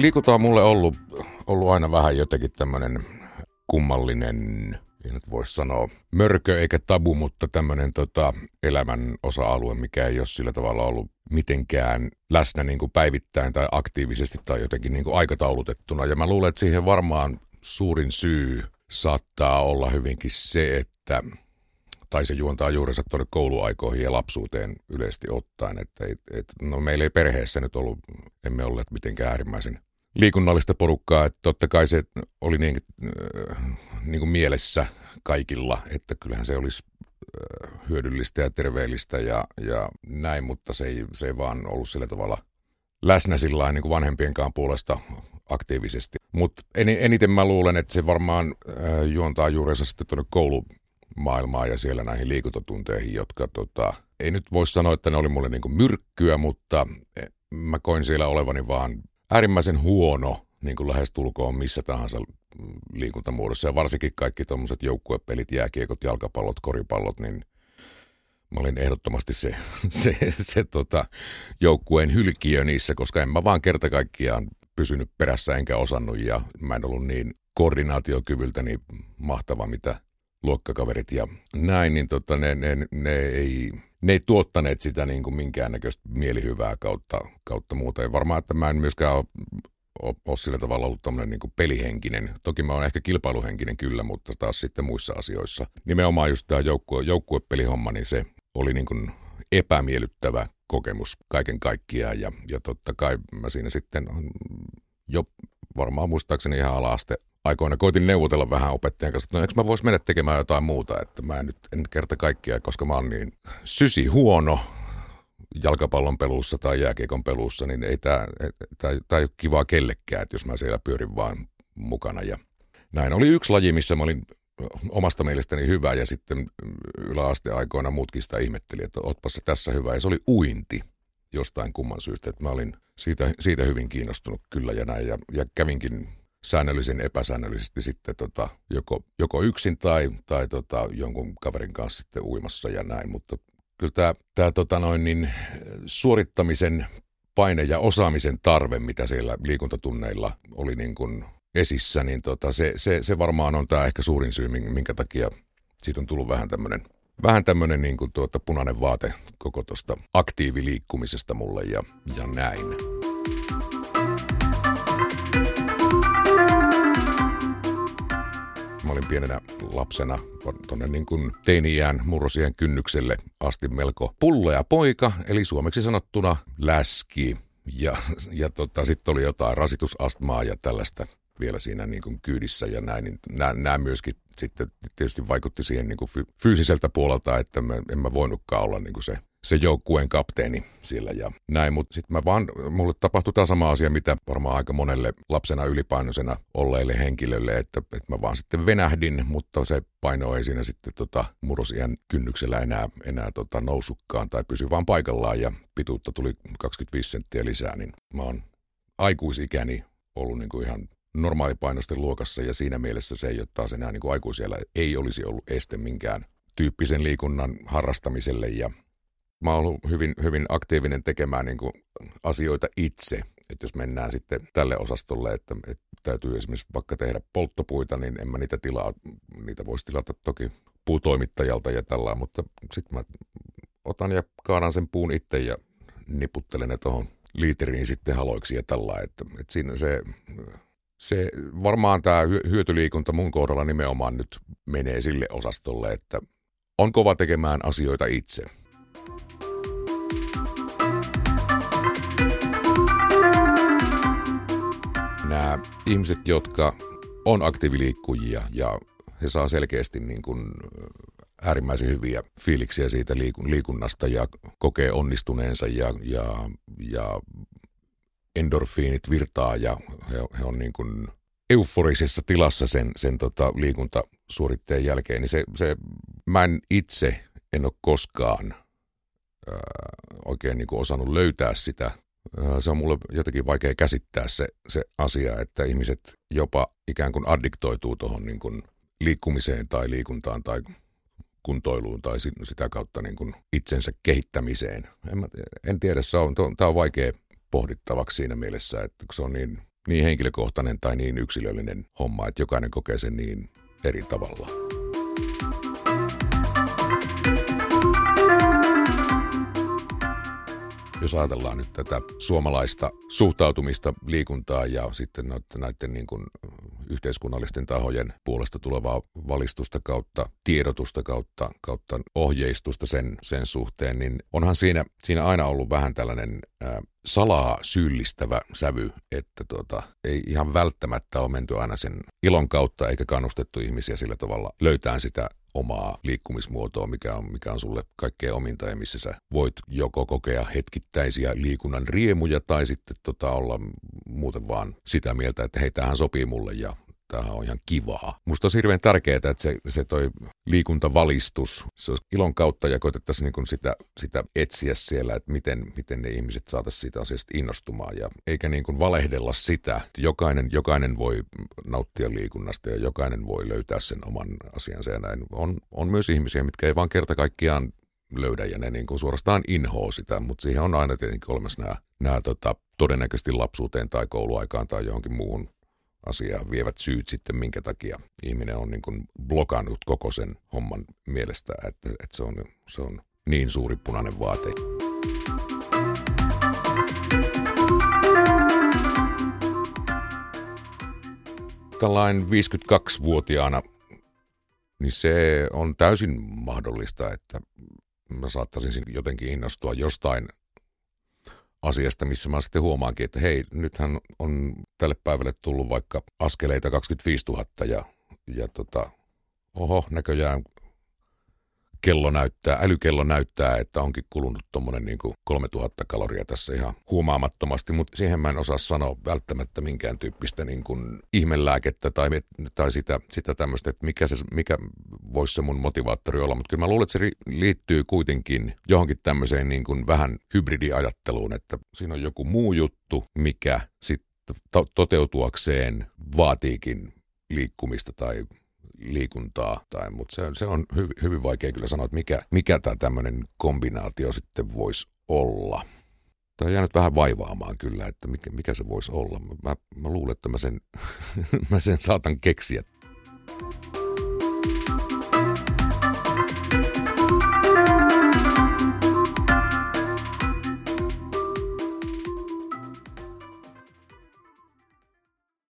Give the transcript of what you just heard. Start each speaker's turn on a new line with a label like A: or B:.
A: Liikunta on mulle ollut, ollut aina vähän jotenkin tämmöinen kummallinen, ei nyt voisi sanoa mörkö eikä tabu, mutta tämmöinen tota, elämän osa-alue, mikä ei ole sillä tavalla ollut mitenkään läsnä niin kuin päivittäin tai aktiivisesti tai jotenkin niin kuin aikataulutettuna. Ja mä luulen, että siihen varmaan suurin syy saattaa olla hyvinkin se, että tai se juontaa juurensa tuonne kouluaikoihin ja lapsuuteen yleisesti ottaen. Että et, et, no meillä ei perheessä nyt ollut, emme olleet mitenkään äärimmäisen liikunnallista porukkaa. Että totta kai se oli niin, äh, niin kuin mielessä kaikilla, että kyllähän se olisi äh, hyödyllistä ja terveellistä ja, ja näin, mutta se ei, se ei vaan ollut sillä tavalla läsnä sillä niin kuin vanhempienkaan puolesta aktiivisesti. Mutta eniten mä luulen, että se varmaan äh, juontaa juurensa sitten tuonne koulu, maailmaa ja siellä näihin liikuntatunteihin, jotka tota, ei nyt voi sanoa, että ne oli mulle niin myrkkyä, mutta eh, mä koin siellä olevani vaan äärimmäisen huono niin kuin lähestulkoon missä tahansa liikuntamuodossa. Ja varsinkin kaikki tuommoiset joukkuepelit, jääkiekot, jalkapallot, koripallot, niin mä olin ehdottomasti se, se, se tota, joukkueen hylkiö niissä, koska en mä vaan kerta kaikkiaan pysynyt perässä enkä osannut ja mä en ollut niin koordinaatiokyvyltäni mahtava, mitä luokkakaverit ja näin, niin tota, ne, ne, ne, ei, ne ei tuottaneet sitä niin kuin minkäännäköistä mielihyvää kautta, kautta muuta. Ja varmaan, että mä en myöskään ole, ole, sillä tavalla ollut tämmöinen niin kuin pelihenkinen. Toki mä oon ehkä kilpailuhenkinen kyllä, mutta taas sitten muissa asioissa. Nimenomaan just tämä joukkue, joukkuepelihomma, niin se oli niin kuin epämiellyttävä kokemus kaiken kaikkiaan. Ja, ja totta kai mä siinä sitten jo varmaan muistaakseni ihan ala-aste aikoina koitin neuvotella vähän opettajan kanssa, että no eikö mä vois mennä tekemään jotain muuta, että mä en nyt en kerta kaikkia, koska mä oon niin sysi huono jalkapallon pelussa tai jääkiekon pelussa, niin ei tämä ei ole kivaa kellekään, että jos mä siellä pyörin vaan mukana. Ja näin oli yksi laji, missä mä olin omasta mielestäni hyvä ja sitten yläasteaikoina muutkin sitä ihmetteli, että ootpa se tässä hyvä. Ja se oli uinti jostain kumman syystä, että mä olin siitä, siitä hyvin kiinnostunut kyllä ja näin. Ja, ja kävinkin säännöllisen epäsäännöllisesti sitten tota, joko, joko yksin tai, tai tota, jonkun kaverin kanssa sitten uimassa ja näin. Mutta kyllä tämä, tämä tota noin, niin, suorittamisen paine ja osaamisen tarve, mitä siellä liikuntatunneilla oli niin kuin esissä, niin tota, se, se, se varmaan on tämä ehkä suurin syy, minkä takia siitä on tullut vähän tämmöinen vähän tämmöinen niin kuin tuota punainen vaate koko tuosta aktiiviliikkumisesta mulle ja, ja näin. Mä olin pienenä lapsena tuonne niin kuin teini-iän murrosien kynnykselle asti melko pullea poika, eli suomeksi sanottuna läski. Ja, ja tota, sitten oli jotain rasitusastmaa ja tällaista vielä siinä niin kuin kyydissä ja näin, niin nämä, nämä myöskin sitten tietysti vaikutti siihen niin kuin fyysiseltä puolelta, että mä, en mä voinutkaan olla niin kuin se se joukkueen kapteeni siellä ja näin. Mutta sitten mä vaan, mulle tapahtui tämä sama asia, mitä varmaan aika monelle lapsena ylipainoisena olleille henkilölle, että, että mä vaan sitten venähdin, mutta se paino ei siinä sitten tota, murrosiän kynnyksellä enää, enää tota, nousukkaan tai pysy vaan paikallaan ja pituutta tuli 25 senttiä lisää, niin mä oon aikuisikäni ollut niin kuin ihan normaalipainosten luokassa ja siinä mielessä se ei ole taas enää niin kuin aikuisella ei olisi ollut este minkään tyyppisen liikunnan harrastamiselle ja mä oon hyvin, hyvin aktiivinen tekemään niin kuin asioita itse. Että jos mennään sitten tälle osastolle, että, että täytyy esimerkiksi vaikka tehdä polttopuita, niin en mä niitä tilaa. Niitä voisi tilata toki puutoimittajalta ja tällä, mutta sitten mä otan ja kaadan sen puun itse ja niputtelen ne tuohon liiteriin sitten haloiksi ja tällä. Että, että siinä se, se, varmaan tämä hyötyliikunta mun kohdalla nimenomaan nyt menee sille osastolle, että on kova tekemään asioita itse – nämä ihmiset, jotka on aktiiviliikkujia ja he saa selkeästi niin kuin äärimmäisen hyviä fiiliksiä siitä liikunnasta ja kokee onnistuneensa ja, ja, ja endorfiinit virtaa ja he, he on niin kuin euforisessa tilassa sen, sen tota liikuntasuoritteen jälkeen, niin se, se, mä en itse en ole koskaan ää, oikein niin kuin osannut löytää sitä se on mulle jotenkin vaikea käsittää se, se asia, että ihmiset jopa ikään kuin addiktoituu tuohon niin kuin liikkumiseen tai liikuntaan tai kuntoiluun tai sitä kautta niin kuin itsensä kehittämiseen. En, mä, en tiedä, se on, tämä on vaikea pohdittavaksi siinä mielessä, että se on niin niin henkilökohtainen tai niin yksilöllinen homma, että jokainen kokee sen niin eri tavalla. Jos ajatellaan nyt tätä suomalaista suhtautumista liikuntaan ja sitten näiden, näiden niin kuin yhteiskunnallisten tahojen puolesta tulevaa valistusta kautta tiedotusta kautta, kautta ohjeistusta sen, sen suhteen, niin onhan siinä, siinä aina ollut vähän tällainen ää, salaa syyllistävä sävy, että tota, ei ihan välttämättä ole menty aina sen ilon kautta eikä kannustettu ihmisiä sillä tavalla löytää sitä omaa liikkumismuotoa, mikä on, mikä on sulle kaikkein ominta ja missä sä voit joko kokea hetkittäisiä liikunnan riemuja tai sitten tota olla muuten vaan sitä mieltä, että hei, tämähän sopii mulle ja tämähän on ihan kivaa. Musta on hirveän tärkeää, että se, se toi liikuntavalistus, se on ilon kautta ja koitettaisiin niin sitä, sitä etsiä siellä, että miten, miten ne ihmiset saataisiin siitä asiasta innostumaan ja eikä niin kuin valehdella sitä, jokainen, jokainen voi nauttia liikunnasta ja jokainen voi löytää sen oman asiansa ja näin. On, on myös ihmisiä, mitkä ei vaan kerta kaikkiaan löydä ja ne niin kuin suorastaan inhoa sitä, mutta siihen on aina tietenkin olemassa nämä, nämä tota, todennäköisesti lapsuuteen tai kouluaikaan tai johonkin muuhun asiaa vievät syyt sitten, minkä takia ihminen on niin kuin blokannut koko sen homman mielestä, että, että se, on, se on niin suuri punainen vaate. Tällainen 52-vuotiaana, niin se on täysin mahdollista, että mä saattaisin jotenkin innostua jostain asiasta, missä mä sitten huomaankin, että hei, nythän on tälle päivälle tullut vaikka askeleita 25 000 ja, ja tota, oho, näköjään kello näyttää, älykello näyttää, että onkin kulunut tuommoinen niin 3000 kaloria tässä ihan huomaamattomasti, mutta siihen mä en osaa sanoa välttämättä minkään tyyppistä niin kuin ihmelääkettä tai, tai sitä, sitä tämmöistä, että mikä, se, mikä voisi se mun motivaattori olla, mutta kyllä mä luulen, että se liittyy kuitenkin johonkin tämmöiseen niin kuin vähän hybridiajatteluun, että siinä on joku muu juttu, mikä sitten to- toteutuakseen vaatiikin liikkumista tai liikuntaa, tai, mutta se, se on hy, hyvin vaikea kyllä sanoa, että mikä, mikä tämä tämmöinen kombinaatio sitten voisi olla. Tämä on jäänyt vähän vaivaamaan kyllä, että mikä, mikä se voisi olla. Mä, mä luulen, että mä sen, mä sen saatan keksiä